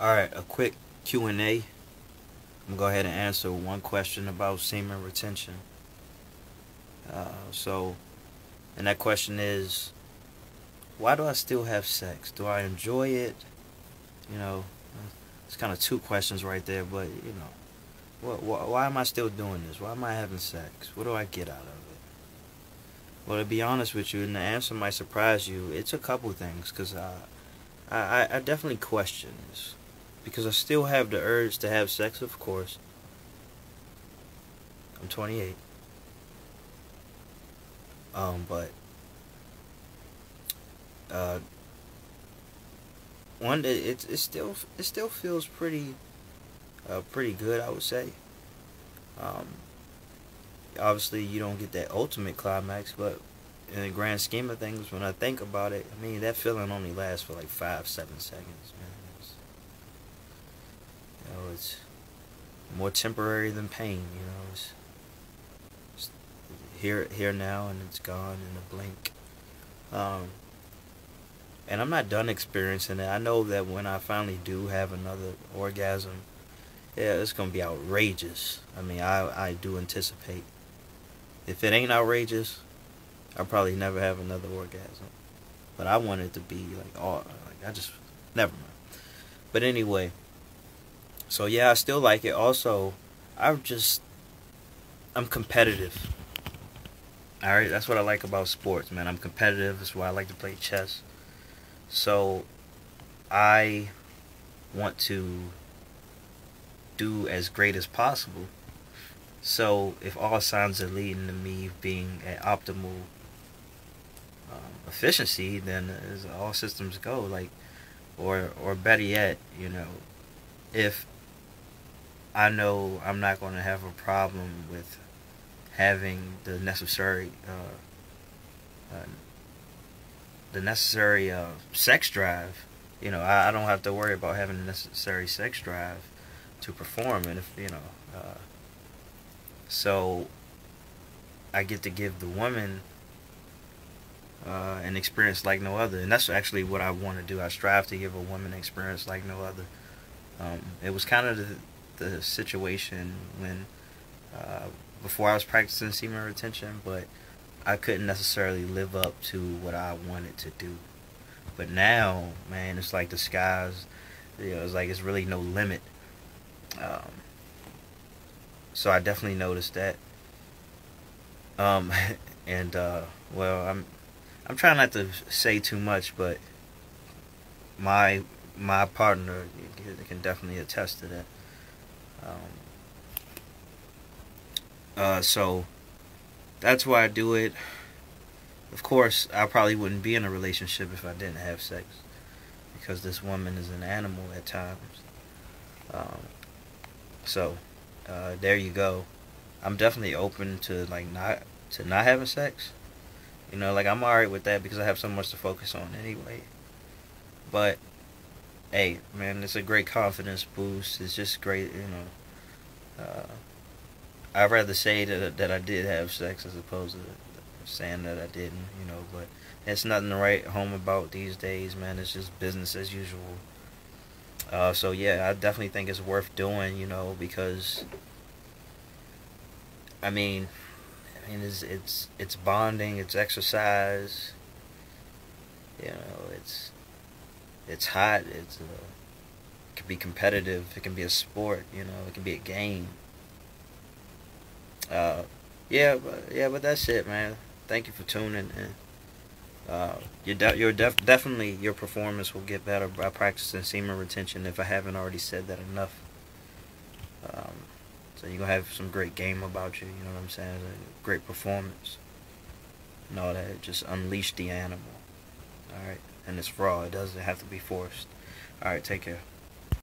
All right, a quick Q and A. I'm gonna go ahead and answer one question about semen retention. Uh, so, and that question is, why do I still have sex? Do I enjoy it? You know, it's kind of two questions right there, but you know, what, wh- why am I still doing this? Why am I having sex? What do I get out of it? Well, to be honest with you, and the answer might surprise you, it's a couple things, cause I, I, I definitely question this because I still have the urge to have sex, of course. I'm 28. Um, but uh, one it, it still it still feels pretty uh, pretty good, I would say. Um, obviously, you don't get that ultimate climax, but in the grand scheme of things, when I think about it, I mean that feeling only lasts for like five, seven seconds, man. It's, you know, it's more temporary than pain. You know, it's, it's here, here now, and it's gone in a blink. Um, and I'm not done experiencing it. I know that when I finally do have another orgasm, yeah, it's gonna be outrageous. I mean, I I do anticipate. If it ain't outrageous, I'll probably never have another orgasm. But I want it to be like all like I just never mind. But anyway, so yeah, I still like it. Also, I'm just I'm competitive. All right, that's what I like about sports, man. I'm competitive. That's why I like to play chess. So I want to do as great as possible. So if all signs are leading to me being at optimal um, efficiency, then all systems go, like, or or better yet, you know, if I know I'm not going to have a problem with having the necessary uh, uh, the necessary uh, sex drive. You know, I, I, don't have to worry about having the necessary sex drive to perform, and if you know, uh, so I get to give the woman uh, an experience like no other, and that's actually what I want to do. I strive to give a woman an experience like no other. Um, it was kind of the, the situation when uh, before I was practicing semen retention, but I couldn't necessarily live up to what I wanted to do. But now, man, it's like the skies, you know, it's like it's really no limit. Um, so I definitely noticed that. Um, and uh, well, I'm I'm trying not to say too much, but my my partner can definitely attest to that. Um, uh, so that's why I do it. Of course, I probably wouldn't be in a relationship if I didn't have sex, because this woman is an animal at times. Um, so, uh, there you go. I'm definitely open to like not to not having sex. You know, like I'm alright with that because I have so much to focus on anyway. But hey, man, it's a great confidence boost. It's just great, you know. Uh, I'd rather say that that I did have sex as opposed to saying that I didn't, you know. But it's nothing to write home about these days, man. It's just business as usual. Uh, so yeah, I definitely think it's worth doing, you know, because I mean, I mean, it's it's it's bonding, it's exercise. You know, it's it's hot. It's uh, it can be competitive. It can be a sport. You know, it can be a game. Uh, yeah, but, yeah, but that's it, man. Thank you for tuning in. Uh, you're, de- you're def- definitely your performance will get better by practicing semen retention. If I haven't already said that enough, um, so you're gonna have some great game about you. You know what I'm saying? Great performance and all that. Just unleash the animal. All right, and it's raw. It doesn't have to be forced. All right, take care.